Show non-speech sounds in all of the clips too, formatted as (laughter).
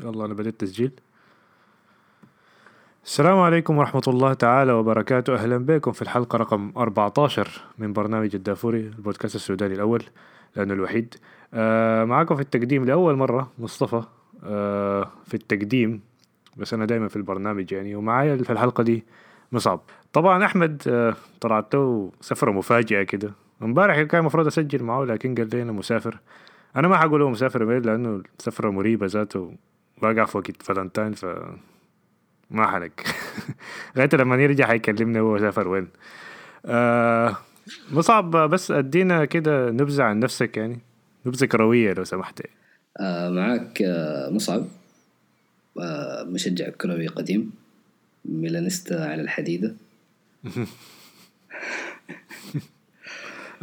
يلا أنا بديت تسجيل. السلام عليكم ورحمة الله تعالى وبركاته. أهلا بكم في الحلقة رقم 14 من برنامج الدافوري البودكاست السوداني الأول لأنه الوحيد. آه معاكم في التقديم لأول مرة مصطفى. آه في التقديم بس أنا دايما في البرنامج يعني ومعايا في الحلقة دي مصعب. طبعا أحمد آه طلعت سفرة مفاجئة كده. امبارح كان المفروض أسجل معه لكن قال لي أنا مسافر. أنا ما حقول هو مسافر لأنه سفرة مريبة ذاته. واقع في وقت فالنتاين ف ما حنك (laughs) لغاية لما يرجع حيكلمنا هو سافر وين. آه مصعب بس أدينا كده نبذة عن نفسك يعني. نبذة كروية لو سمحت. آه معك آه مصعب. آه مشجع كروي قديم. milanista على الحديدة. (laughs)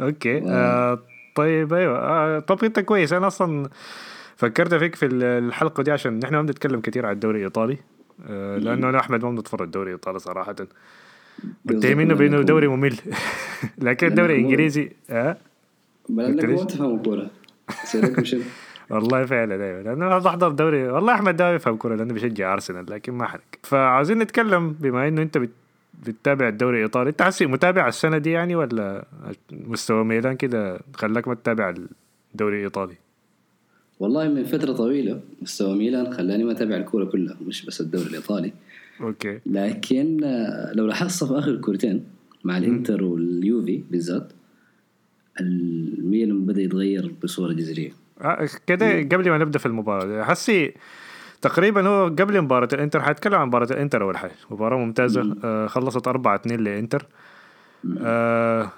أوكي. آه طيب أيوه. آه طب أنت كويس. أنا أصلا فكرت فيك في الحلقة دي عشان نحن ما بنتكلم كثير عن الدوري الإيطالي آه لأنه أنا أحمد ما بنتفرج الدوري الإيطالي صراحة. متهمينه بانه دوري ممل. (laughs) لكن الدوري الانجليزي آه؟ لانك ما تفهم كورة. (laughs) والله فعلا أيوه. لأنه بحضر دوري والله أحمد ده يفهم كورة لأنه بيشجع أرسنال لكن ما حرك. فعاوزين نتكلم بما إنه أنت بت... بتتابع الدوري الإيطالي أنت حسي متابع السنة دي يعني ولا مستوى ميلان كده خلاك ما تتابع الدوري الإيطالي؟ والله من فترة طويلة مستوى ميلان خلاني ما أتابع الكورة كلها مش بس الدوري الإيطالي. okay. لكن لو لاحظت في آخر كورتين مع الإنتر واليوفي بالذات الميلان بدأ يتغير بصورة جذرية. آه كده قبل ما نبدأ في المباراة حسي تقريبا هو قبل مباراة الإنتر حيتكلم عن مباراة الإنتر أول حاجة. مباراة ممتازة آه خلصت 4 2 للانتر آه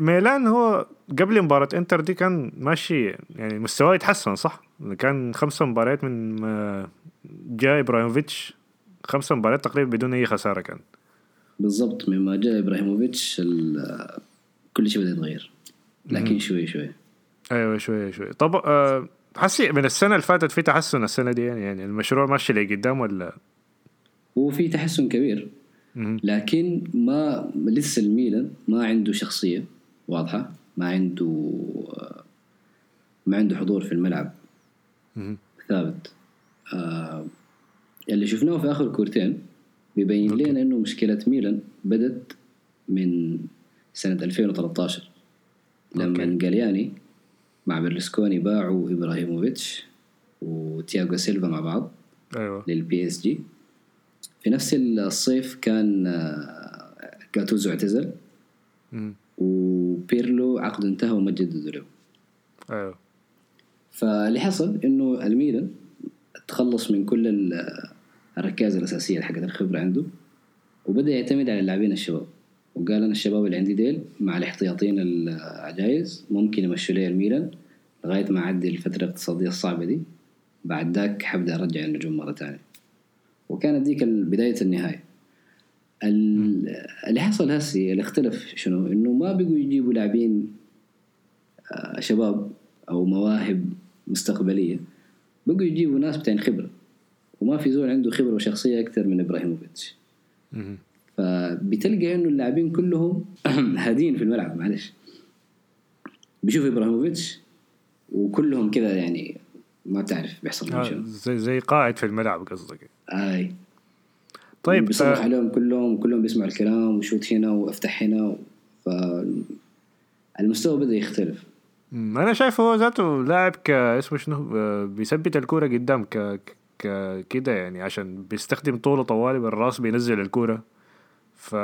ميلان هو قبل مباراة انتر دي كان ماشي يعني مستواه يتحسن صح؟ كان خمسة مباريات من جاء إبراهيموفيتش خمسة مباريات تقريبا بدون أي خسارة كان. بالضبط مما جاء إبراهيموفيتش كل شيء بدأ يتغير. لكن شوي شوي. أيوه شوي شوي. طب أه حسي من السنة اللي فاتت في تحسن السنة دي يعني, يعني المشروع ماشي لقدام ولا؟ هو في تحسن كبير. لكن ما لسه الميلان ما عنده شخصية واضحة؟ ما عنده ما عنده حضور في الملعب. ثابت. آه اللي شفناه في آخر كورتين بيبين okay. لنا إنه مشكلة ميلان بدت من سنة 2013 لما جالياني مع بيرلسكوني باعوا إبراهيموفيتش وتياغو سيلفا مع بعض أيوة. لل PSG في نفس الصيف كان غاتوزو اعتزل. وبيرلو عقده انتهى وما جددوا له أيوه. فاللي حصل إنه الميلان تخلص من كل الركائز الأساسية حقت الخبرة عنده وبدأ يعتمد على اللاعبين الشباب. وقال أنا الشباب اللي عندي ديل مع الاحتياطيين العجايز ممكن يمشوا لي الميلان لغاية ما أعدي الفترة الاقتصادية الصعبة دي. بعد ذاك حبدأ ارجع النجوم مرة ثانية وكانت ديك بداية النهاية. اللي حصل هسي اللي اختلف شنو؟ إنه ما بقوا يجيبوا لاعبين شباب أو مواهب مستقبلية. بقوا يجيبوا ناس بتاعين خبرة. وما في زول عنده خبرة وشخصية أكثر من إبراهيموفيتش. فبتلقى إنه اللاعبين كلهم (clears throat) هادين في الملعب معلش. بيشوف إبراهيموفيتش وكلهم كذا يعني ما تعرف بيحصل آه شنو زي زي قائد في الملعب قصدك. أي. طيب بيصرخ عليهم كلهم كلهم بيسمعوا الكلام وشوت هنا وأفتح هنا فالمستوى بدأ يختلف. أنا شايف هو ذاته لاعب ك اسمه شنو؟ بيثبت الكورة قدام ك ك كده يعني عشان بيستخدم طولة طوالي بالرأس بينزل الكورة. ف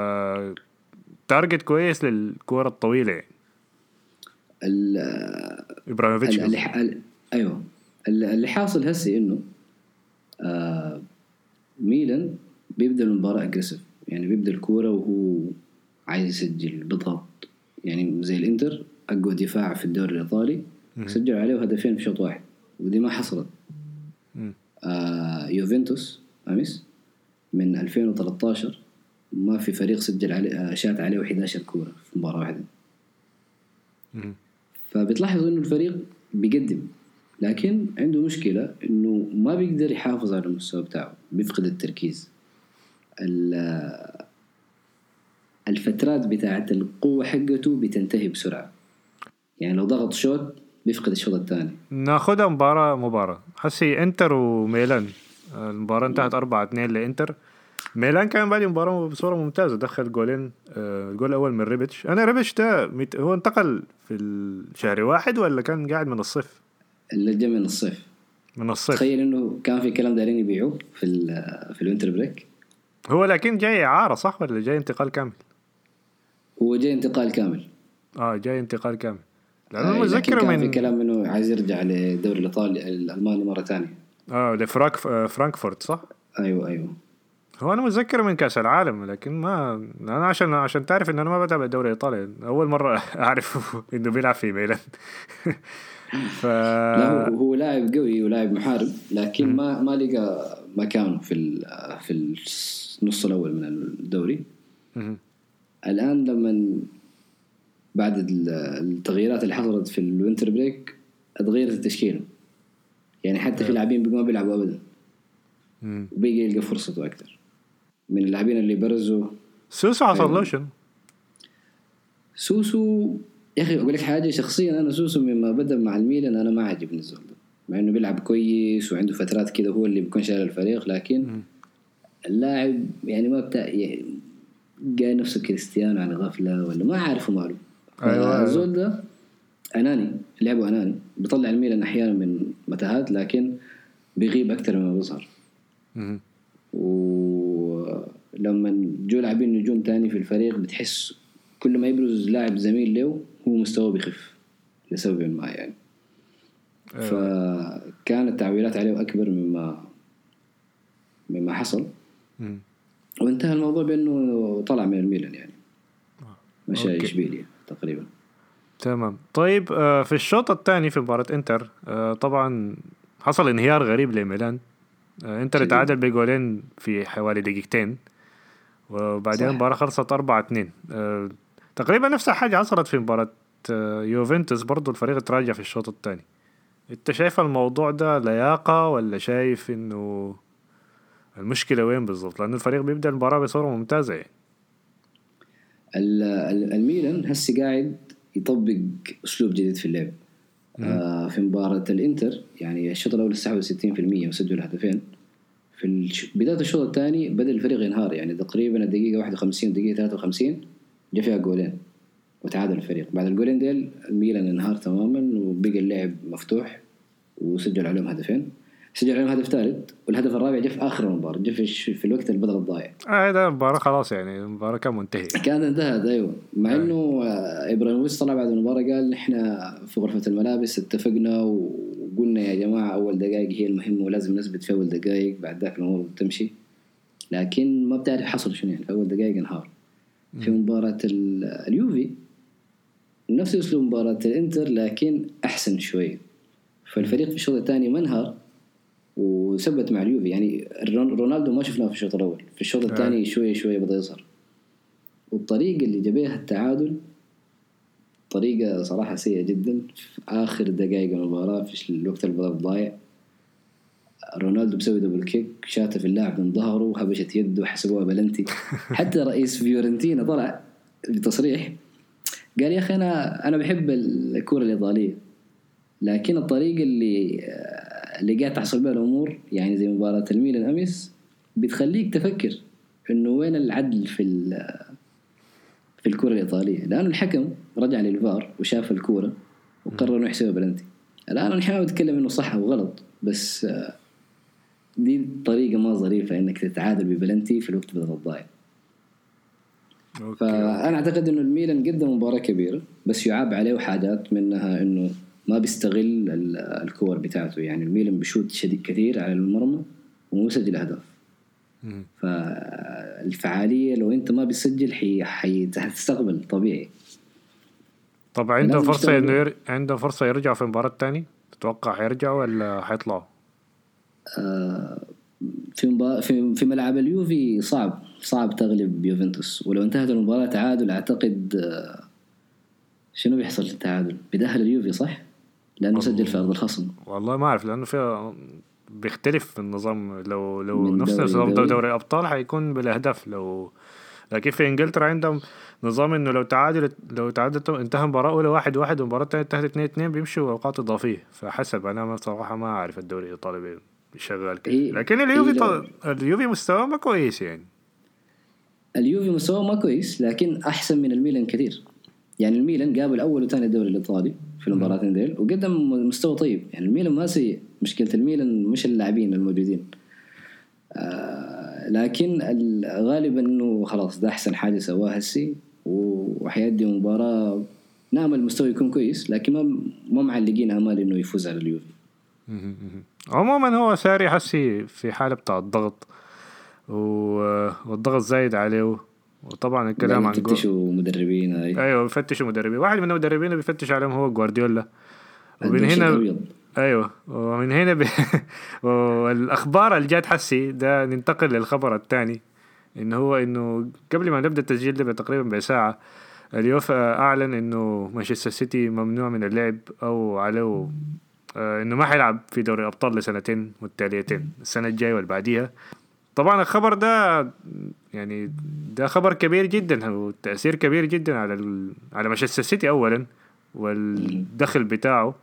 target كويس للكورة الطويلة يعني. إبراهيموفيتش أيوه. اللي حاصل هسي إنه آه ميلان بيبدأ المباراة aggressive يعني بيبدأ الكورة وهو عايز يسجل بضغط يعني زي الإنتر أقوى دفاع في الدوري الإيطالي سجل عليه هدفين في شوط واحد. ودي ما حصلت. آه يوفنتوس امس من 2013 ما في فريق سجل عليه شات عليه 11 كورة في مباراة واحدة. فبتلاحظ إنه الفريق بيقدم. لكن عنده مشكلة إنه ما بيقدر يحافظ على المستوى بتاعه بيفقد التركيز. الفترات بتاعت القوة حقته بتنتهي بسرعة. يعني لو ضغط شوط بيفقد الشوط الثاني. ناخذها مباراة مباراة. حسي إنتر وميلان. المباراة انتهت 4 2 لإنتر. ميلان كان بادي المباراة بصورة ممتازة. دخل جولين آه، الجول الأول من ريبيتش أنا ريبيتش ده هو انتقل في الشهر واحد ولا كان قاعد من الصيف؟ اللي من الصيف. من الصيف. تخيل إنه كان في كلام دايرين يبيعوه في في ال winter break. هو لكن جاي إعارة صح ولا جاي انتقال كامل؟ هو جاي انتقال كامل. آه جاي انتقال كامل. لأنه آه متذكر من في كلام إنه عايز يرجع للدوري الإيطالي الألماني مرة ثانية. آه لفرانك فرانكفورت صح؟ أيوه أيوه. هو أنا متذكر من كأس العالم لكن ما أنا عشان عشان تعرف إن أنا ما بتابع الدوري الايطالي أول مرة (laughs) أعرف إنه بيلعب في ميلان. (laughs) ف لا هو لاعب قوي ولاعب محارب لكن ما ما لقى مكانه في في النص الأول من الدوري. الآن لما بعد التغييرات اللي حصلت في ال winter break اتغيرت التشكيله يعني حتى في لاعبين ما بيلعبوا ابدا. وبيجي يلقى فرصته أكثر. من اللاعبين اللي برزوا. سوسو حصل له شنو؟ سوسو يا أخي أقول لك حاجة شخصيا أنا سوسو مما بدأ مع الميلان أنا ما عجبني الزول مع إنه بيلعب كويس وعنده فترات كده هو اللي بيكون شايل الفريق لكن اللاعب يعني ما بتاع يعني جاي نفسه كريستيانو على غفلة ولا ما عارفه ماله. أيوة الزول ده أناني لعبه أناني. بيطلع الميلان أحيانا من متاهات لكن بيغيب أكثر مما بيظهر. ولما جو لاعبين نجوم تاني في الفريق بتحس كل ما يبرز لاعب زميل له هو مستواه بيخف لسبب ما يعني. أيوة. فكانت التعويلات عليه أكبر مما مما حصل. وانتهى الموضوع بأنه طلع من الميلان يعني. آه. مشى إشبيليا تقريبا. تمام. طيب آه، في الشوط الثاني في مباراة إنتر آه، طبعا حصل انهيار غريب لميلان. إنتر تعادل بجولين في حوالي دقيقتين وبعدين المباراة خلصت 4 2 تقريبا نفس الحاجة حصلت في مباراة يوفنتوس برضو الفريق تراجع في الشوط الثاني. انت شايف الموضوع ده لياقة ولا شايف إنه المشكلة وين بالضبط لأنه الفريق بيبدأ المباراة بصورة ممتازة يعني. الميلان هسه قاعد يطبق أسلوب جديد في اللعب. آه في مباراة الإنتر يعني الشوط الأول استحوذ 60% وسجل هدفين في بداية الشوط الثاني بدأ الفريق ينهار يعني تقريبا الدقيقة 51 الدقيقة 53 جا فيها جولين وتعادل الفريق. بعد الجولين ديل الميلان انهار تماما وبقى اللعب مفتوح وسجل عليهم هدفين. سجل عليهم هدف ثالث والهدف الرابع جاء في آخر المباراة جاء في, في الوقت البدل الضايع. آه ده المباراة خلاص يعني المباراة كان منتهي. كانت انتهت أيوه. مع إنه آه، إبراهيموفيتش طلع بعد المباراة قال نحن في غرفة الملابس اتفقنا وقلنا يا جماعة أول دقائق هي المهمة ولازم نثبت في أول دقائق بعد ذاك الأمور بتمشي لكن ما بتعرف حصل شنو يعني في أول دقائق انهار. في مباراة اليوفي. نفس أسلوب مباراة الإنتر لكن أحسن شوي. فالفريق في الشوط الثاني منهر وثبت مع اليوفي. يعني رونالدو ما شفناه في الشوط الأول. في الشوط نعم. الثاني شوية شوية بدأ يظهر. والطريقة اللي جابها التعادل طريقة صراحة سيئة جدا. في آخر دقائق المباراة في الوقت اللي ضايع رونالدو بسوي double kick شاته في اللاعب من ظهره وهبشت يده وحسبوها بلنتي. (laughs) حتى رئيس فيورنتينا طلع بتصريح قال يا أخي أنا أنا بحب الكوره الإيطالية لكن الطريقة اللي اللي قاعد تحصل بها الأمور يعني زي مباراة الميلان أمس بتخليك تفكر إنه وين العدل في في الكرة الإيطالية. لأنه الحكم رجع للفار وشاف الكوره وقرر إنه يحسبها بلنتي. الآن نحن ما بنتكلم إنه صح أو غلط بس دي طريقة ما ظريفة إنك تتعادل ببلنتي في الوقت بدل الضايع فأنا أعتقد إنه الميلان قدم مباراة كبيرة بس يعاب عليه حاجات منها إنه ما بيستغل الكور بتاعته. يعني الميلان بيشوت شديد كثير على المرمى ومو بيسجل أهداف. فالفعالية لو أنت ما بتسجل حي... حتستقبل طبيعي. طب عنده فرصة إنه ير... عنده فرصة يرجع في المباراه الثانية تتوقع حيرجعوا ولا حيطلعوا؟ آه في مبا... في في ملعب اليوفي صعب صعب تغلب يوفنتوس. ولو انتهت المباراة تعادل أعتقد آه شنو بيحصل في التعادل؟ بيدخل اليوفي صح؟ لأنه سجل في أرض الخصم. والله ما أعرف لأنه في بيختلف النظام. لو لو نفس نظام دوري, دوري الابطال حيكون بالأهداف. لو لكن في إنجلترا عندهم نظام إنه لو تعادل لو تعادل انتهى المباراه الاولى واحد واحد والمباراه الثانية انتهت اثنين اثنين بيمشوا أوقات إضافية. فحسب أنا صراحة ما أعرف الدوري الإيطالي شغال كيف إيه لكن اليوفي طل... اليوفي مستواه ما كويس يعني. اليوفي مستواه ما كويس لكن أحسن من الميلان كثير. يعني الميلان قابل اول وثاني الدوري الإيطالي في المباراتين ديل وقدم مستوى طيب. يعني الميلان ما سيء. مشكلة الميلان مش اللاعبين الموجودين. آه لكن غالبا إنه خلاص ده أحسن حاجة سواها هسي وحيدي مباراة نعم المستوى يكون كويس لكن ما ما معلقين آمال إنه يفوز على اليوفي. عموما هو ساري حسي في حالة بتاع الضغط والضغط زايد عليه وطبعا الكلام عن بيفتشوا مدربين أيوه بيفتشوا مدربين. واحد من المدربين اللي بيفتش عليهم هو جوارديولا. ومن هنا أيوه. ومن هنا ب... (laughs) والأخبار اللي جات حسي ده ننتقل للخبر الثاني انه هو إنه قبل ما نبدأ التسجيل ده تقريبا بساعة اليوفا أعلن إنه مانشستر سيتي ممنوع من اللعب أو عليه إنه ما حيلعب في دوري الأبطال لسنتين متتاليتين السنة الجاية واللي بعديها طبعا الخبر ده يعني ده خبر كبير جدا وتأثير كبير جدا على. على مانشستر سيتي اولا والدخل بتاعه.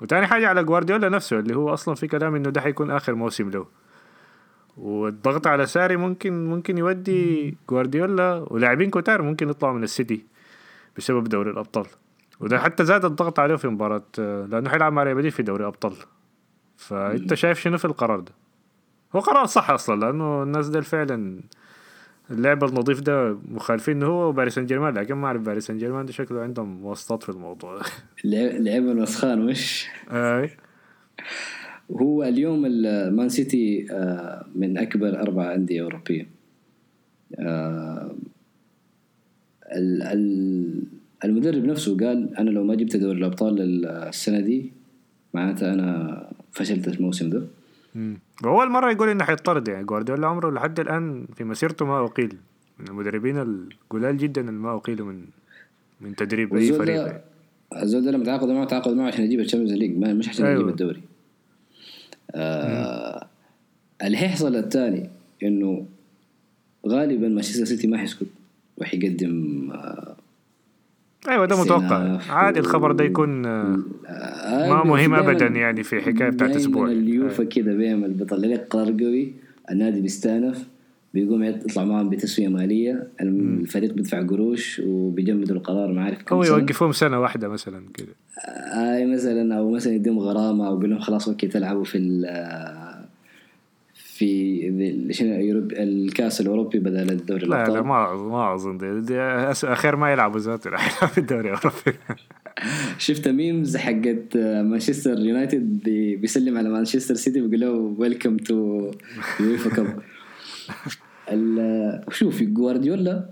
وتاني حاجة على جوارديولا نفسه اللي هو أصلا في كلام إنه ده حيكون آخر موسم له. والضغط على ساري ممكن ممكن يودي جوارديولا ولاعبين كتار ممكن يطلعوا من السيتي بسبب دوري الأبطال. وده حتى زاد الضغط عليه في مباراة لأنه حيلعب مع ريال في دوري أبطال. فأنت شايف شنو في القرار ده؟ هو قرار صح أصلا لأنه الناس دي فعلا اللعب النظيف ده مخالفين هو وباريس سان جيرمان لكن ما أعرف باريس سان جيرمان ده شكله عندهم واسطات في الموضوع. لعب الوسخان مش أي. هو اليوم المان سيتي آه، من أكبر أربع أندية أوروبية. آه، المدرب نفسه قال أنا لو ما جبت دوري الأبطال السنة دي معناتها أنا فشلت الموسم ده. هو المرة يقول إنه حيطرد يعني جوارديولا عمره لحد الآن في مسيرته ما أقيل. من المدربين القلال جدا اللي ما أقيلوا من من تدريب أي فريق. الزول ده لما تعاقد معه تعاقد معه عشان يجيب ال Champions League مش عشان أيوة. يجيب الدوري آه اللي هيحصل الثاني إنه غالبا مانشستر سيتي ما حيسكت وحيقدم آه أيوه ده متوقع. عادي الخبر ده يكون آه، ما مهم ابدا يعني في حكاية بتاعت أسبوع اليوفا كده بيعمل بيطلع لك قرار قوي. النادي بيستأنف بيقوم يطلع معهم بتسوية مالية. الفريق بيدفع قروش وبيجمدوا القرار ما عارف كم أو يوقفوهم سنة واحدة مثلا كده. أي مثلا أو مثلا يديهم غرامة أو يقول لهم خلاص أوكي تلعبوا في في شنو الكاس الأوروبي بدل الدوري لا الأبطال. لا ما ما اظن دي, دي أخير ما يلعبوا ذاته في الدوري الأوروبي. (laughs) شفت memes حقت مانشستر يونايتد بيسلم على مانشستر سيتي بيقول له welcome to UEFA Cup شوف جوارديولا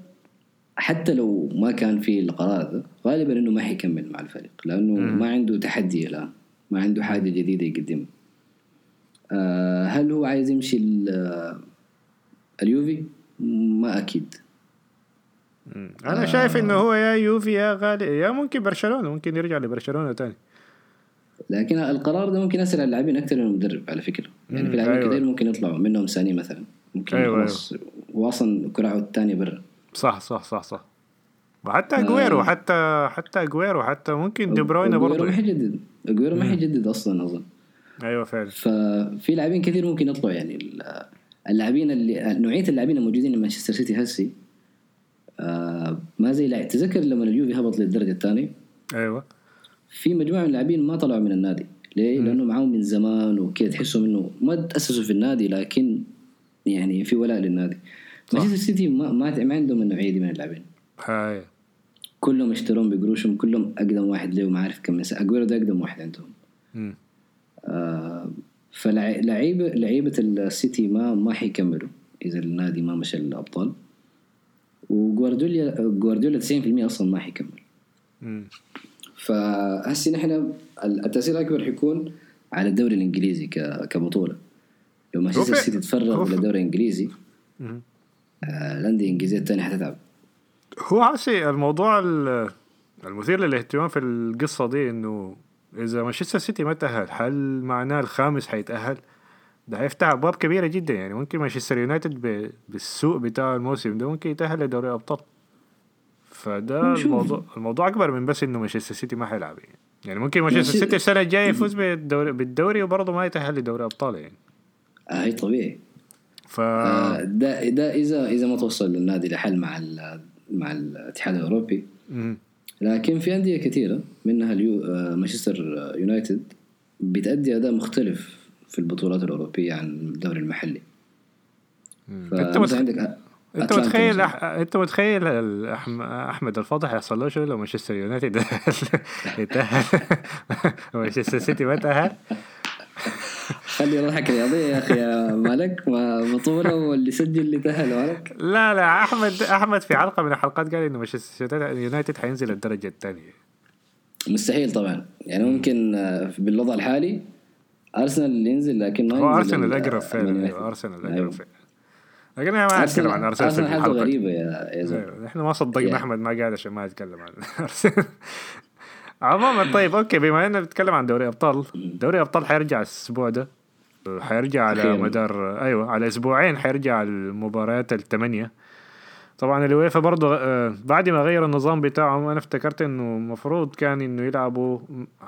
حتى لو ما كان في القرار ده غالبا إنه ما حيكمل مع الفريق لأنه ما عنده تحدي الآن. ما عنده حاجة جديدة يقدمها. هل هو عايز يمشي اليوفي؟ ما أكيد. أنا آه شايف إنه هو يا يوفي يا غالي يا ممكن برشلونة ممكن يرجع لبرشلونة تاني. لكن القرار ده ممكن على اللاعبين أكثر من المدرب على فكرة. يعني في لاعبين أيوة. كثير ممكن يطلعوا منهم ساني مثلا. ممكن أيوة خلاص أيوة. واصلا كرعه الثانية برا. صح صح صح صح. وحتى أجويرو آه. حتى حتى أجويرو حتى ممكن دي بروين برضه ما حيجدد. أجويرو ما حيجدد أصلا أظن. أيوه فعلا. ففي لاعبين كثير ممكن يطلعوا يعني اللاعبين اللي نوعية اللاعبين الموجودين في مانشستر سيتي هسي آه ما زي لاعب تذكر لما اليوفي هبط للدرجة الثانية؟ أيوه. في مجموعة من اللاعبين ما طلعوا من النادي. ليه؟ لأنه معاهم من زمان وكذا تحسهم إنه ما تأسسوا في النادي لكن يعني في ولاء للنادي. مانشستر سيتي ما ما عندهم النوعية دي من اللاعبين. هاي. كلهم اشتروهم بقروشهم كلهم أقدم واحد له ما عارف كم أجويرو ده أقدم واحد عندهم. فلعيبه لعيبه السيتي ما ما حيكملوا إذا النادي ما مشى الابطال وجوارديولا جوارديولا 90% أصلا ما حيكمل. فهسي نحن التأثير الأكبر حيكون على الدوري الإنجليزي كبطولة. لو مانشستر سيتي تفرغ للدوري الانجليزي آه الأندية الإنجليزية الثانية حتتعب. هو عسي الموضوع المثير للاهتمام في القصة دي إنه إذا مانشستر سيتي ما تأهل هل معناه الخامس حيتأهل؟ ده هيفتح أبواب كبيرة جدا. يعني ممكن مانشستر يونايتد بالسوق بتاع الموسم ده ممكن يتأهل لدوري الابطال فده الموضوع الموضوع أكبر من بس إنه مانشستر سيتي ما حيلعب. يعني يعني ممكن مانشستر سيتي السنة الجاية يفوز بالدوري بالدوري وبرضه ما يتأهل لدوري أبطال يعني. آه هي طبيعي. ف آه ده ده إذا إذا ما توصل النادي لحل مع مع الاتحاد الأوروبي لكن في أندية كثيرة منها اليو آه مانشستر يونايتد بتأدي أداء مختلف في البطولات الأوروبية عن الدوري المحلي. أنت عندك أنت متخيل أح... أنت متخيل أحمد الفضح يحصل له شو لو مانشستر يونايتد (laughs) يتأهل. (laughs) مانشستر سيتي ما تأهل. خلي روحك رياضية يا أخي يا مالك. ما بطولة واللي سجل اللي تأهل مالك؟ لا لا أحمد أحمد في حلقة من الحلقات قال إنه مانشستر يونايتد حينزل الدرجة الثانية. مستحيل طبعا. يعني ممكن آه، بالوضع الحالي أرسنال ينزل لكن ما هو أرسنال أقرب فعلا أرسنال أقرب أيوه. فعلا. لكن أنا ما اتكلم عن أرسنال في الحلقة. غريبة يا يا زلمة. أيوة، إحنا ما صدقنا أحمد ما قال عشان ما يتكلم عن (laughs) أرسنال. عموما طيب أوكي بما إننا بنتكلم عن دوري أبطال دوري أبطال حيرجع الأسبوع ده. حيرجع على. مدار أيوه على أسبوعين حيرجع المباريات الثمانيه طبعا الويفا برضه آه، بعد ما غير النظام بتاعهم أنا افتكرت إنه المفروض كان إنه يلعبوا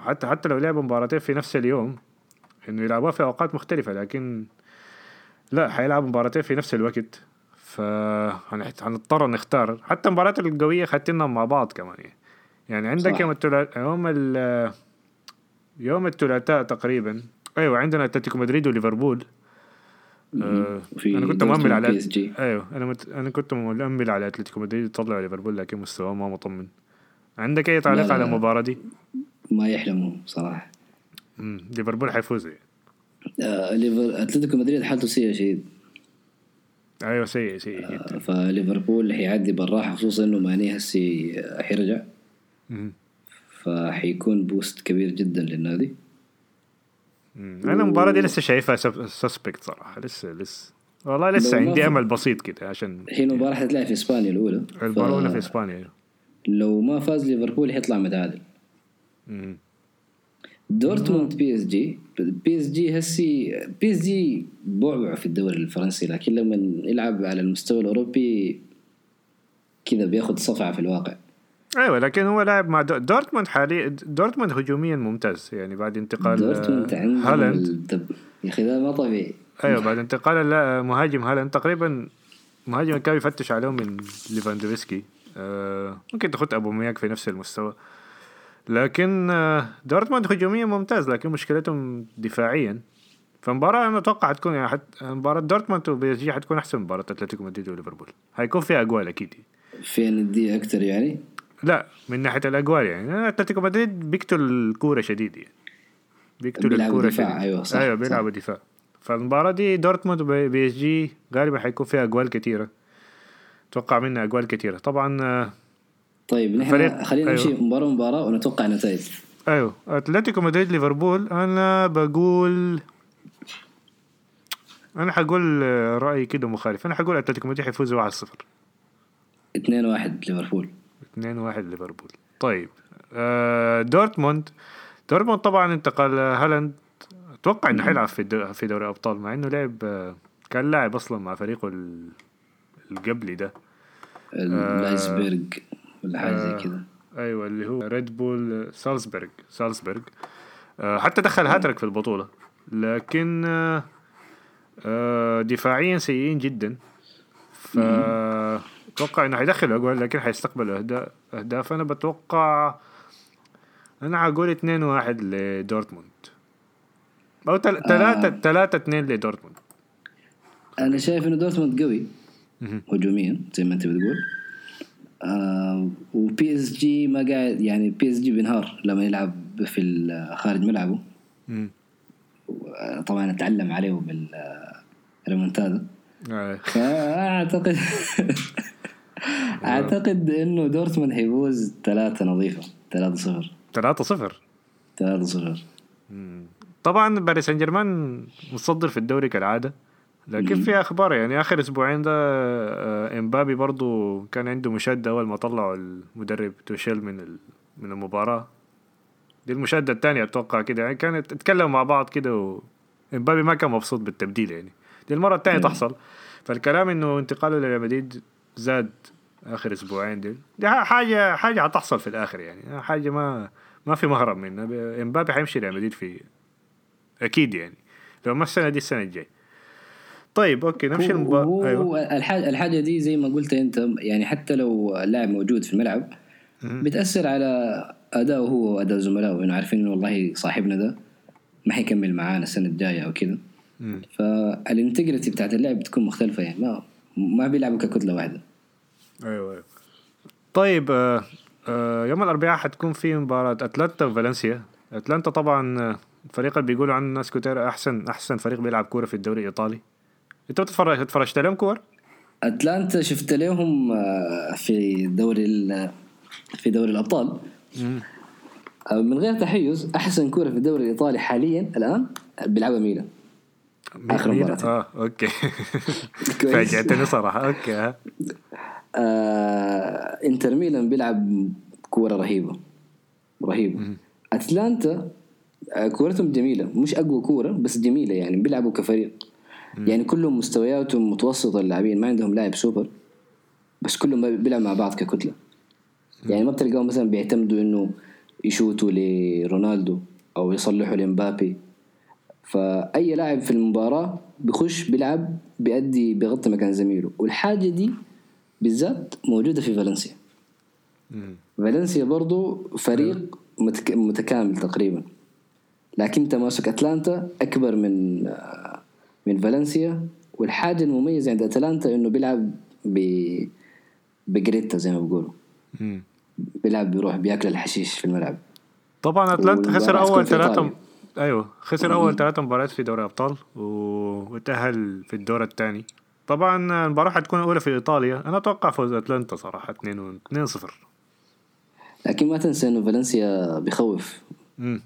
حتى حتى لو لعبوا مباراتين في نفس اليوم إنه يلعبوها في أوقات مختلفة لكن لا حيلعبوا مباراتين في نفس الوقت فهنضطر نختار حتى المباريات القوية خدتنا مع بعض كمان يعني, يعني عندك صح. يوم الثلاثاء يوم ال يوم الثلاثاء تقريبا أيوه عندنا أتلتيكو مدريد وليفربول. آه أنا كنت مؤمل على أيوه أنا مت... أنا كنت مؤمل على أتلتيكو مدريد يطلع ليفربول لكن مستواه ما مطمن. عندك أي تعليق على المباراة دي؟ ما يحلموا صراحة. ليفربول حيفوز. يعني. آه ليفر أتلتيكو مدريد حالته سيئة شديد. أيوه سيء سيء آه فليفربول حيعدي بالراحة خصوصا إنه ماني هسي حيرجع. فحيكون boost كبير جدا للنادي. أنا المباراة دي لسه شايفها suspect صراحة. لسه لسه. والله لسه عندي أمل بسيط كده عشان هي المباراة حتتلعب في إسبانيا الأولى. المباراة الاولى ف... في إسبانيا. لو ما فاز ليفربول حيطلع متعادل. دورتموند بي اس جي بي اس جي هسي بي اس جي بعبع في الدوري الفرنسي لكن لما يلعب على المستوى الأوروبي كذا بياخذ صفعة في الواقع. أيوه لكن هو لاعب مع دورتموند حاليا دورتموند هجوميا ممتاز يعني بعد انتقال دورتموند هالاند. يا أخي ده ما طبيعي. أيوه بعد انتقال مهاجم هالاند تقريبا مهاجم كان يفتش عليه من ليفاندوفسكي. آه ممكن تاخذ أوباميانغ في نفس المستوى. لكن آه دورتموند هجوميا ممتاز لكن مشكلتهم دفاعيا. فمباراة أنا أتوقع حتكون يعني حت... مباراة دورتموند و PSG حتكون أحسن مباراة أتلتيكو مدريد وليفربول. حيكون فيها أجوال أكيد. فيها ندية أكثر يعني؟ لا من ناحية الاجوال يعني. أتلتيكو مدريد بيقتل الكوره شديد يعني. بيقتل الكورة دفاع شديد. أيوه صح أيوه بيلعبوا دفاع. فالمباراة دي دورتموند و PSG غالبا حيكون فيها أجوال كثيره أتوقع منها أجوال كثيره طبعا آه، طيب نحن خلينا نمشي أيوه. مباراة مباراة ونتوقع نتائج. أيوه. أتلتيكو مدريد ليفربول. أنا بقول أنا حقول رأيي كده مخالف. أنا حقول أتلتيكو مدريد حيفوز 1-0 2-1 ليفربول. 2-1 ليفربول. طيب آه دورتموند. دورتموند طبعا انتقل هالاند. أتوقع إنه حيلعب في في دوري أبطال مع إنه لعب آه، كان لاعب أصلا مع فريقه القبلي ده. لايسبرغ ولا حاجة زي آه، كذا أيوه اللي هو ريد بول سالزبرغ آه حتى دخل هاتريك في البطولة. لكن آه آه دفاعيا سيئين جدا. ف أتوقع إنه حيدخل اجوال لكن حيستقبل اهداف أنا بتوقع أنا حقول 2 1 لدورتموند. أو 3 3 2 لدورتموند. أنا شايف إنه دورتموند قوي هجوميا زي ما أنت بتقول. آه و PSG ما قاعد يعني PSG بينهار لما يلعب في خارج ملعبه. طبعا اتعلم عليه بالريمونتادا آه. فأعتقد (laughs) (laughs) أعتقد إنه دورتموند حيفوز ثلاثة نظيفة ثلاثة صفر. ثلاثة صفر؟ ثلاثة صفر. طبعا باريس سان جيرمان متصدر في الدوري كالعادة لكن في أخبار يعني آخر أسبوعين ده آه، إمبابي برضو كان عنده مشادة أول ما طلعوا المدرب توشيل من من المباراة. دي المشادة الثانية أتوقع كده يعني كانت اتكلموا مع بعض كده و... إمبابي ما كان مبسوط بالتبديل يعني. دي المرة الثانية تحصل. فالكلام إنه انتقاله لريال مدريد زاد آخر أسبوعين دي. دي حاجة حاجة حتحصل في الآخر يعني. حاجة ما ما في مهرب منها إمبابي حيمشي ريال مدريد في أكيد يعني. لو ما السنة دي السنة الجاي. طيب okay نمشي المباراة أيوه. الحاجة الحاجة دي زي ما قلت أنت يعني حتى لو اللاعب موجود في الملعب بتأثر على اداؤه هو وأداء زملائه. انه عارفين إنه والله صاحبنا ده ما حيكمل معانا السنة الجاية أو كذا فالانتجريتي بتاعت اللعب بتكون مختلفة يعني. ما ما بيلعبوا ككتلة واحدة. أيوه أيوه. طيب آه آه يوم الأربعاء حتكون في مباراة أتلانتا وفالنسيا. أتلانتا طبعا الفريق اللي بيقولوا عنه ناس كتير أحسن أحسن فريق بيلعب كورة في الدوري الإيطالي. أنت بتتفرج اتفرجت عليهم كور؟ أتلانتا شفت لهم آه، في دوري في دوري الأبطال. آه، من غير تحيز أحسن كورة في الدوري الإيطالي حاليا الآن بيلعبها ميلان. آخر مباراه آه okay. (laughs) (laughs) فاجأتني صراحة. أوكي. آه، إنتر ميلان بيلعب كورة رهيبة. رهيبة. أتلانتا آه، كورتهم جميلة. مش أقوى كورة بس جميلة يعني. بيلعبوا كفريق. يعني كلهم مستوياتهم متوسطة. اللاعبين ما عندهم لاعب سوبر بس كلهم بيلعبوا مع بعض ككتلة. يعني ما بتلقاهم مثلا بيعتمدوا إنه يشوتوا لرونالدو أو يصلحوا لمبابي. فأي لاعب في المباراة بيخش بيلعب بيأدي بيغطي مكان زميله. والحاجة دي بالذات موجودة في فالنسيا. فالنسيا برضو فريق متكامل تقريبا. لكن تماسك أتلانتا أكبر من من فالنسيا. والحاجة المميزة عند أتلانتا إنه بيلعب ب بجريتا زي ما بيقولوا. بيلعب بيروح بياكل الحشيش في الملعب. طبعا أتلانتا خسر أول ثلاثة أيوه خسر أول ثلاثة مباريات في دوري أبطال وتأهل في الدور الثاني. طبعا المباراة حتكون الاولى في إيطاليا. أنا أتوقع فوز أتلانتا صراحة 2 2 0 لكن ما تنسى إنه فالنسيا بيخوف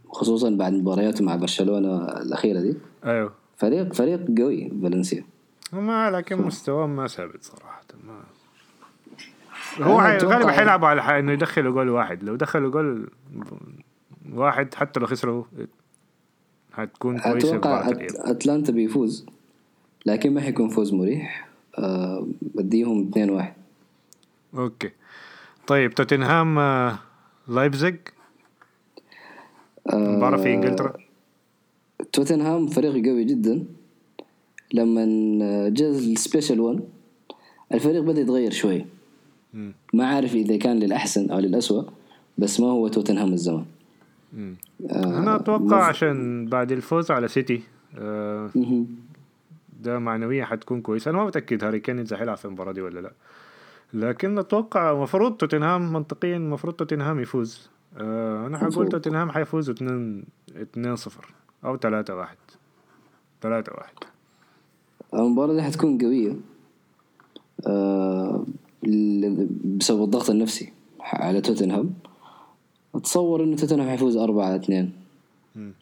خصوصا بعد مبارياته مع برشلونة الأخيرة دي. أيوه. فريق فريق قوي فالنسيا. ما لكن مستواه ما ثابت صراحة ما. هو غالبا حيلعبوا على إنه يدخلوا جول واحد. لو دخلوا جول واحد حتى لو خسروا حتكون كويسة أتوقع أتلانتا بيفوز لكن ما حيكون فوز مريح. أه بديهم 2 1 okay. طيب توتنهام آه لايبزيج؟ مباراة في إنجلترا؟ توتنهام فريق قوي جدا. لما جاء ال special 1 الفريق بدأ يتغير شوي. ما عارف إذا كان للأحسن أو للاسوء بس ما هو توتنهام الزمان. آه أنا أتوقع مف... عشان بعد الفوز على سيتي آه ده معنويا حتكون كويسه أنا ما متأكد هاري كين إذا حيلعب في المباراة دي ولا لا. لكن أتوقع المفروض توتنهام منطقيا المفروض توتنهام يفوز. آه أنا حقول توتنهام حيفوز 2 2 0 أو 3 1 3 1 المباراة دي حتكون قوية. آه بسبب الضغط النفسي على توتنهام. اتصور إنه توتنهام حيفوز 4 2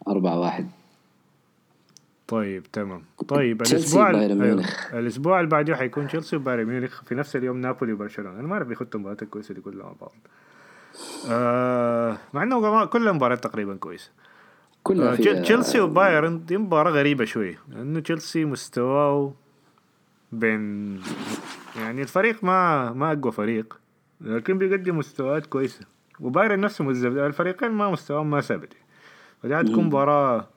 4 1 طيب تمام. طيب الأسبوع أيوه. الأسبوع اللي بعده حيكون تشيلسي وبايرن ميونخ في نفس اليوم نابولي وبرشلونة. أنا ما أعرف بيخطوا المباريات الكويسه دي كلها مع بعض. آه مع إنه كل المباريات تقريبا كويسة. كلها آه تشيلسي وبايرن دي مباراة غريبة شوي. لأنه تشيلسي مستواه بين يعني الفريق ما ما أقوى فريق لكن بيقدم مستويات كويسة. وبايرن نفسه مذبذب الفريقين ما مستواهم ما ثابت. فدي حتكون مباراة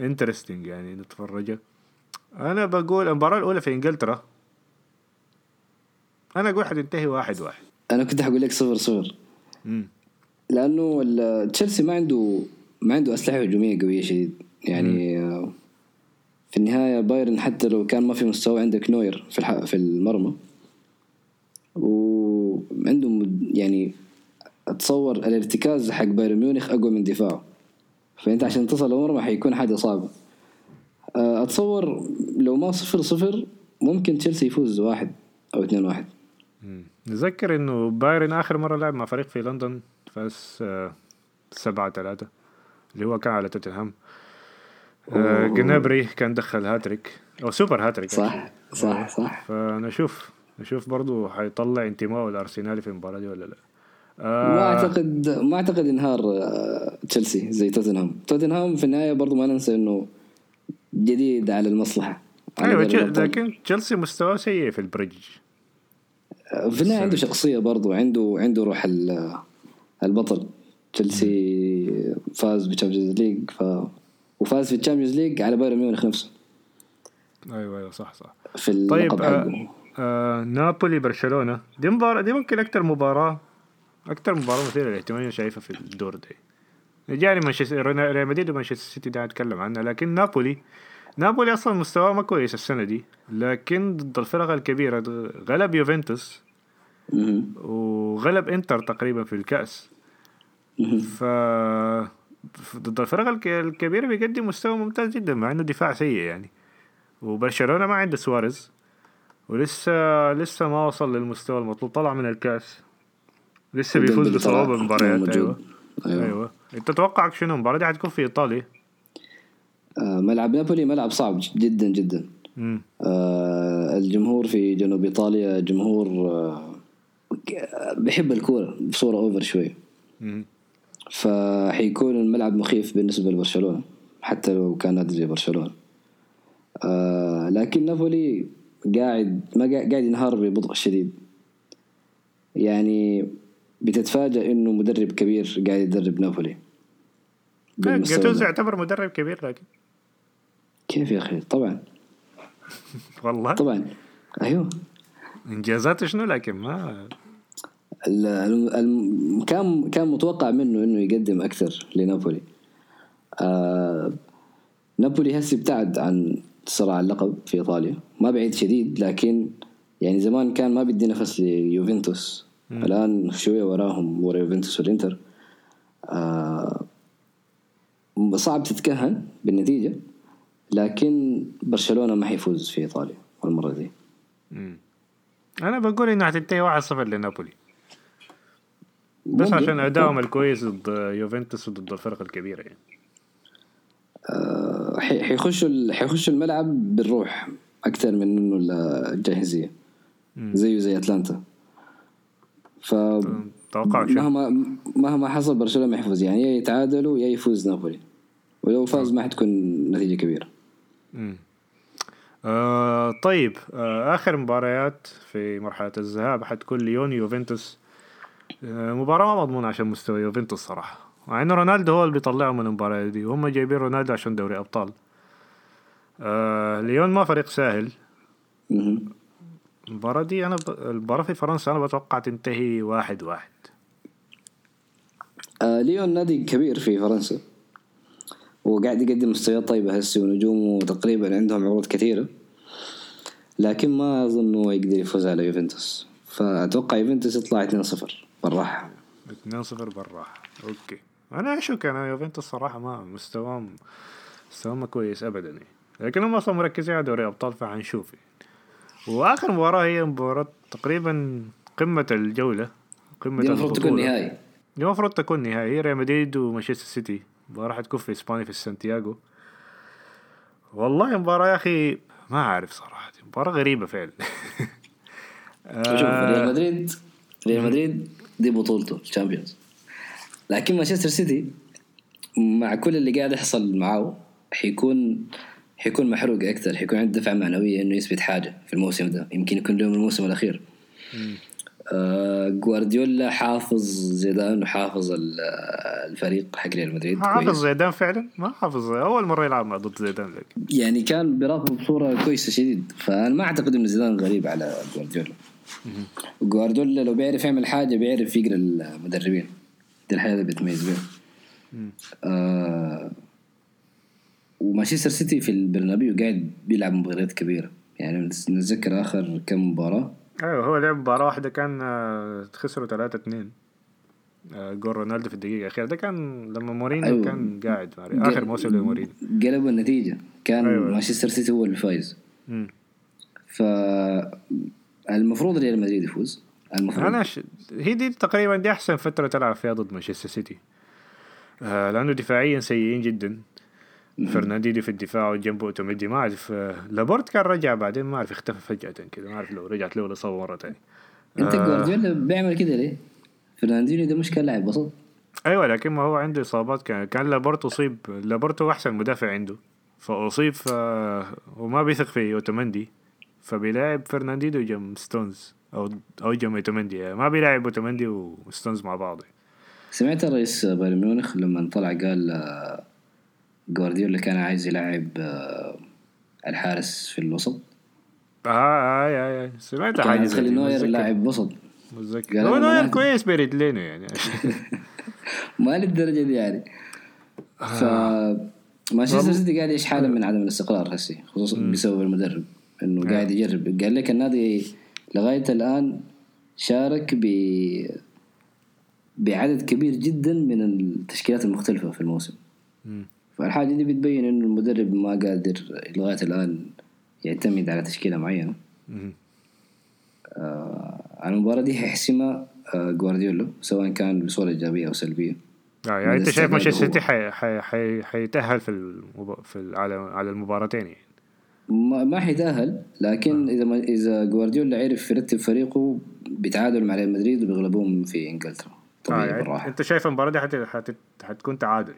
interesting يعني نتفرجها. أنا بقول المباراة الأولى في إنجلترا. أنا أقول حتنتهي واحد واحد. أنا كنت حقول لك صفر صفر. لأنه تشيلسي ما عنده ما عنده أسلحة هجومية قوية شديد. يعني مم. في النهاية بايرن حتى لو كان ما في مستوى عندك نوير في في المرمى. وعندهم يعني اتصور الارتكاز حق بايرن ميونخ أقوى من دفاعه. فأنت عشان تصل لمرمى حيكون حاجة صعبه آه، أتصور لو ما صفر صفر ممكن تشيلسي يفوز واحد أو اثنين واحد. نذكر إنه بايرن آخر مرة لعب مع فريق في لندن فاز آه، سبعة ثلاثة اللي هو كان على توتنهام. آه جنابري كان دخل هاتريك. أو سوبر هاتريك صح صح صح. فنشوف نشوف برضه حيطلع انتمائه الأرسنالي في المباراة دي ولا لا. آه. ما اعتقد ما أعتقد انهار آه، تشيلسي زي توتنهام. توتنهام في النهاية برضو ما ننسى إنه جديد على المصلحة أيوه. لكن تشيلسي مستواه سيء في ال Bridge. في النهاية عنده شخصية برضو عنده عنده روح ال- البطل. تشيلسي فاز بال Champions League ف وفاز في ال Champions League على بايرن ميونخ نفسه. أيوه أيوه صح صح. في طيب آه آه نابولي برشلونة. دي مباراه دي ممكن أكثر مباراة أكثر مباراة مثيرة للاهتمام أنا شايفها في الدور ده جاني مانشستر ريال مدريد ومانشستر سيتي ده اتكلم عنها لكن نابولي نابولي أصلا مستواه ما كويس السنة دي لكن ضد الفرق الكبيرة غلب يوفنتوس. وغلب إنتر تقريبا في الكأس. ف ضد الفرق الك- الكبيرة بيقدم مستوى ممتاز جدا مع إنه دفاع سيء يعني وبرشلونة ما عنده سواريز ولسه لسه ما وصل للمستوى المطلوب طلع من الكأس لسه بيفوز طلع. مباريات. أيوه. أيوه, أيوة. أنت توقعك شنو؟ المباراة دي حتكون في إيطاليا. آه ملعب نابولي ملعب صعب جدا جدا. آه الجمهور في جنوب إيطاليا جمهور آه بيحب الكورة بصورة أوفر شوية. فحيكون الملعب مخيف بالنسبة لبرشلونة حتى لو كان نادي زي برشلونة. آه لكن نابولي قاعد ما قاعد ينهار ببطء شديد. يعني بتتفاجأ إنه مدرب كبير قاعد يدرب نابولي. جاتوزو. يعتبر مدرب كبير لكن. كيف يا أخي؟ طبعا. (laughs) والله. طبعا. أيوه. إنجازاته شنو لكن ما كان كان متوقع منه إنه يقدم أكثر لنابولي. آه نابولي هسه ابتعد عن صراع اللقب في إيطاليا. ما بعيد شديد لكن يعني زمان كان ما بيدي نفس ليوفنتوس. الآن شوية وراهم ورا يوفنتوس والانتر آه صعب تتكهن بالنتيجة لكن برشلونة ما حيفوز في إيطاليا المرة دي. مم. أنا بقول انها حتنتهي 1-0 لنابولي. بس ممكن. عشان ادائهم الكويس ضد يوفنتوس وضد الفرق الكبيرة يعني. آه، حي- حيخشوا حيخشوا الملعب بالروح أكثر من إنه الجاهزية. زيه زي أتلانتا. توقعك شنو؟ فمهما مهما حصل برشلونة يحفز. يعني يا يتعادلوا يا يفوز نابولي. ولو فاز ما حتكون نتيجة كبيرة. مم. آه طيب. آه آخر مباريات في مرحلة الذهاب حتكون ليون يوفنتوس. آه مباراة ما مضمونة عشان مستوى يوفنتوس صراحة. مع إنه رونالدو هو اللي بيطلعهم من المباراة دي. وهم جايبين رونالدو عشان دوري أبطال. آه ليون ما فريق سهل. المباراة دي أنا ب... المباراة في فرنسا أنا بتوقع تنتهي واحد واحد. آه ليون نادي كبير في فرنسا. وقاعد يقدم مستويات طيبة هسه ونجومه تقريبا عندهم عروض كثيرة. لكن ما أظن هو يقدر يفوز على يوفنتوس. فأتوقع يوفنتوس يطلع 2-0 بالراحة. 2-0 بالراحة. أوكي. أنا أشك أنا يوفنتوس صراحة ما مستواهم مستواهم كويس أبدا. يعني. لكن هم أصلا مركزين على دوري أبطال فحنشوف وآخر مباراة هي مباراة تقريبا قمة الجولة قمة دي المفروض تكون. نهائي. دي المفروض تكون نهائي. ريال مدريد ومانشستر سيتي. مباراة حتكون في إسبانيا في سانتياغو. والله مباراة يا أخي ما عارف صراحة. مباراة غريبة فعلا. (laughs) شوف ريال مدريد ريال مدريد دي بطولته ال Champions. لكن مانشستر سيتي مع كل اللي قاعد يحصل معاه حيكون حيكون محروق أكثر حيكون عنده دفعة معنوية إنه يثبت حاجة في الموسم ده يمكن يكون لهم الموسم الأخير. آه جوارديولا حافظ زيدان وحافظ ال- الفريق حق ريال مدريد حافظ زيدان فعلا؟ ما حافظ أول مرة يلعب مع ضد زيدان لكن يعني كان بيراقبه بصورة كويسة شديد فأنا ما أعتقد إنه زيدان غريب على جوارديولا. جوارديولا لو بيعرف يعمل حاجة بيعرف يقرأ المدربين. دي الحاجة اللي بيتميز بيها. آه ومانشستر سيتي في البرنابيو قاعد بيلعب مباريات كبيرة. يعني نتذكر آخر كم مباراة. أيوه هو لعب مباراة واحدة كان خسروا 3 2 جول رونالدو في الدقيقة الأخيرة. ده كان لما مورينيو أيوة. كان قاعد آخر موسم لمورينيو. قلبوا النتيجة. كان أيوة. مانشستر سيتي هو اللي فايز. فالمفروض ريال مدريد يفوز. المفروض أنا ش... هي دي تقريبا دي أحسن فترة تلعب فيها ضد مانشستر سيتي. آه لأنه دفاعيا سيئين جدا. فرناندينيو في الدفاع وجنبه أوتومندي ما أعرف آه لابورت كان رجع بعدين ما أعرف اختفى فجأة كده ما أعرف لو رجعت له الاصابه مرة ثانية أنت آه. جوارديولا بيعمل كده ليه؟ فرناندينيو ده مش كان لاعب بسيط أيوه لكن ما هو عنده إصابات كان كان لابورت أصيب لابورت هو أحسن مدافع عنده فأصيب ف... وما بيثق في اوتومندي فبيلاعب فرناندينو جم ستونز أو أو جم اوتومندي يعني ما بيلاعب اوتومندي وستونز مع بعض سمعت الرئيس بايرن ميونخ لما طلع قال آه، جوارديولا كان عايز يلعب آه، الحارس في الوسط. آه آه آه, آه. سمعت حاجة تخلي نوير لاعب وسط. متذكر. هو نوير كويس برجلينه يعني. (laughs) ما للدرجه دي يعني. ف مانشستر سيتي قاعد يعيش حاله من عدم الاستقرار هسي خصوصا بسبب المدرب إنه نعم. قاعد يجرب. قال لك النادي لغاية الآن شارك ب بعدد كبير جدا من التشكيلات المختلفة في الموسم. فالحاجة دي بتبين إنه المدرب ما قادر لغاية الآن يعتمد على تشكيلة معينة. آه المباراة دي حيحسمها آه جوارديولا سواء كان بصورة إيجابية أو سلبية. آه يعني أنت شايف مانشستر سيتي حي حي حي حيتأهل في المب... في على على المباراتين يعني. ما ما حيتأهل لكن آه. إذا ما إذا جوارديولا عرف يرتب فريقه بيتعادل مع ريال مدريد وبيغلبوهم في إنجلترا. طبيعي آه يعني بالراحة. أنت شايف المباراة دي حت... حت... حتكون تعادل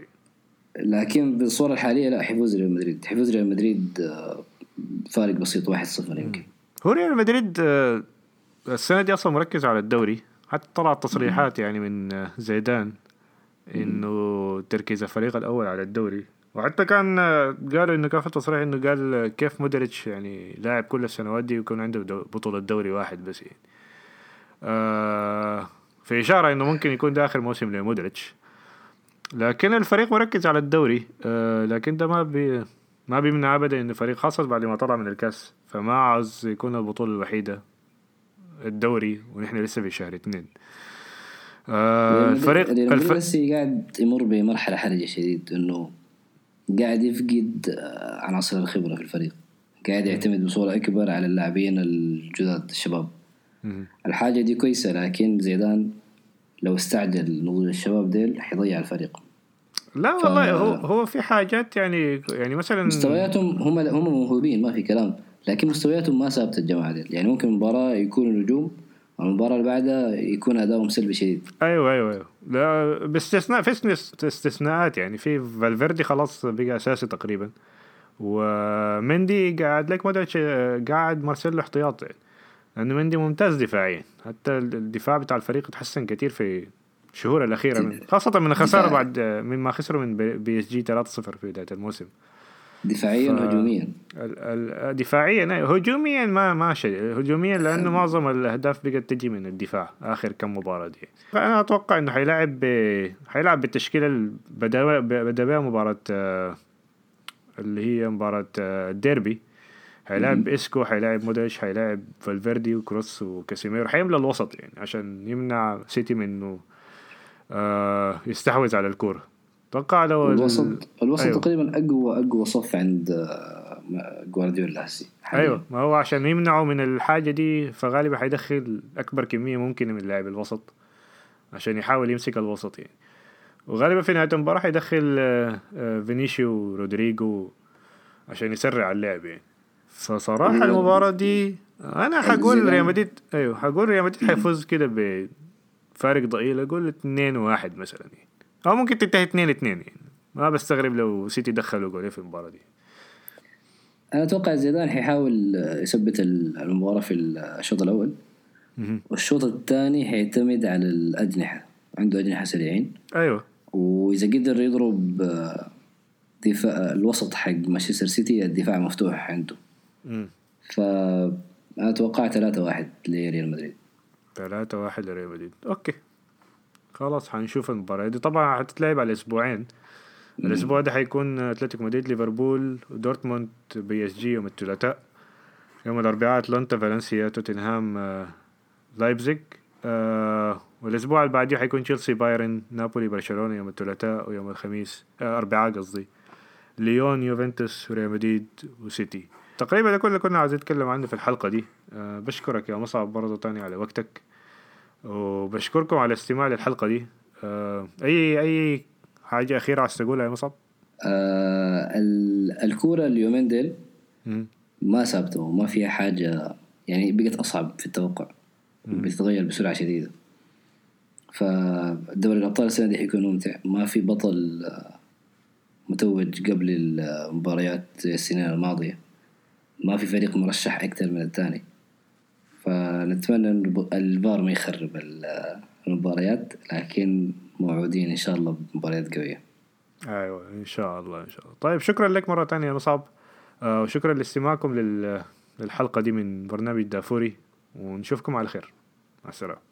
لكن بالصورة الحالية لا حيفوز ريال مدريد. حيفوز ريال مدريد آه، فارق بسيط 1-0 يمكن. هو ريال مدريد آه، السنة دي أصلا مركز على الدوري. حتى طلعت تصريحات يعني من زيدان إنه تركيز الفريق الأول على الدوري. وحتى كان قالوا إنه كان في تصريح إنه قال كيف مودريتش يعني لاعب كل السنوات دي ويكون عنده بطولة دوري واحد بس يعني. آه في إشارة إنه ممكن يكون ده آخر موسم لمودريتش. لكن الفريق مركز على الدوري. آه لكن ده ما بي ما بيمنع أبدا إن الفريق خاصة بعد ما طلع من الكاس فما عاوز يكون البطولة الوحيدة الدوري ونحن لسه في شهر اثنين. آه الفريق الف... بس قاعد يمر بمرحلة حرجة شديد إنه قاعد يفقد آه، عناصر الخبرة في الفريق. قاعد يعتمد بصورة أكبر على اللاعبين الجداد الشباب. الحاجة دي كويسة لكن زيدان لو استعجل نضوج الشباب ديل حيضيع الفريق. لا والله هو هو في حاجات يعني يعني مثلا مستوياتهم هم هم موهوبين ما في كلام لكن مستوياتهم ما ثابتة الجماعة دي يعني ممكن مباراه يكونوا نجوم والمباراة اللي بعدها يكون أدائهم سلبي شديد. أيوه أيوه أيوه. لا باستثناء في استثناءات يعني. في فالفيردي خلاص بقى أساسي تقريبا. ومندي قاعد لك مودريتش قاعد مارسيلو احتياطي. يعني. لأنه مندي ممتاز دفاعيا. حتى الدفاع بتاع الفريق تحسن كتير في الشهور الأخيرة من خاصة من الخسارة بعد مما خسروا من بي إس جي 3-0 في بداية الموسم. دفاعيا ف... هجوميا. دفاعيا هجوميا ما ما شيء. هجوميا لأنه معظم الأهداف بقت تجي من الدفاع آخر كم مباراة دي. فأنا أتوقع إنه حيلعب ب... حيلعب بالتشكيلة اللي بدا بها مباراة آه، اللي هي مباراة آه، الديربي. حيلاعب إيسكو حيلاعب مودريتش حيلاعب فالفيردي وكروس وكاسيميرو. حيملى الوسط يعني عشان يمنع سيتي من إنه آه يستحوذ على الكورة. أتوقع لو الوسط الوسط أيوه. تقريبا اقوى أقوى صف عند آه، جوارديولا هسي أيوه ما هو عشان يمنعوا من الحاجة دي فغالبا حيدخل أكبر كمية ممكنة من لاعب الوسط عشان يحاول يمسك الوسط يعني. وغالبا في نهاية المباراة حيدخل آه، آه، فينيسيو ورودريجو عشان يسرع اللعب يعني. فصراحة. المباراة دي أنا حقول ريال مدريد أيوه حقول ريال مدريد حيفوز كده بفارق ضئيل أقول 2 1 مثلا يعني. أو ممكن تنتهي 2 2 يعني. ما بستغرب لو سيتي دخلوا جولين في المباراة دي. أنا أتوقع زيدان حيحاول يثبت المباراة في الشوط الأول. والشوط الثاني حيعتمد على الأجنحة عنده أجنحة سريعين. أيوه. وإذا قدر يضرب دفاع الوسط حق مانشستر سيتي الدفاع مفتوح عنده. فأنا أتوقع 3 واحد لريال مدريد. 3 واحد لريال مدريد. أوكي. خلاص حنشوف المباراة دي. طبعا حتتلعب على أسبوعين الأسبوع ده حيكون أتلتيكو مدريد ليفربول ودورتموند بي إس جي يوم الثلاثاء يوم الأربعاء أتلانتا فالنسيا توتنهام آه، لايبزيج. آه والأسبوع اللي بعديه حيكون تشيلسي بايرن نابولي برشلونة يوم الثلاثاء ويوم الخميس. آه أربعاء قصدي. ليون يوفنتوس وريال مدريد وسيتي. تقريبا ده كله اللي كنا عايزين نتكلم عنه في الحلقة دي. أه بشكرك يا مصعب برضه تاني على وقتك. وبشكركم على الاستماع للحلقة دي. أه أي أي حاجة أخيرة عايز تقولها يا مصعب؟ أه الكورة اليومين ديل ما ثابتة وما فيها حاجة يعني بقت أصعب في التوقع بتتغير بسرعة شديدة. فدوري الأبطال السنة دي حيكون ممتع. ما في بطل متوج قبل المباريات السنين الماضية. ما في فريق مرشح أكثر من الثاني. فنتمنى أن الفار ما يخرب المباريات لكن موعودين إن شاء الله بمباريات قوية. أيوة إن شاء الله إن شاء الله. طيب شكرا لك مرة ثانية يا مصعب. آه وشكرا لاستماعكم للحلقة دي من برنامج دافوري ونشوفكم على خير. مع السلامة.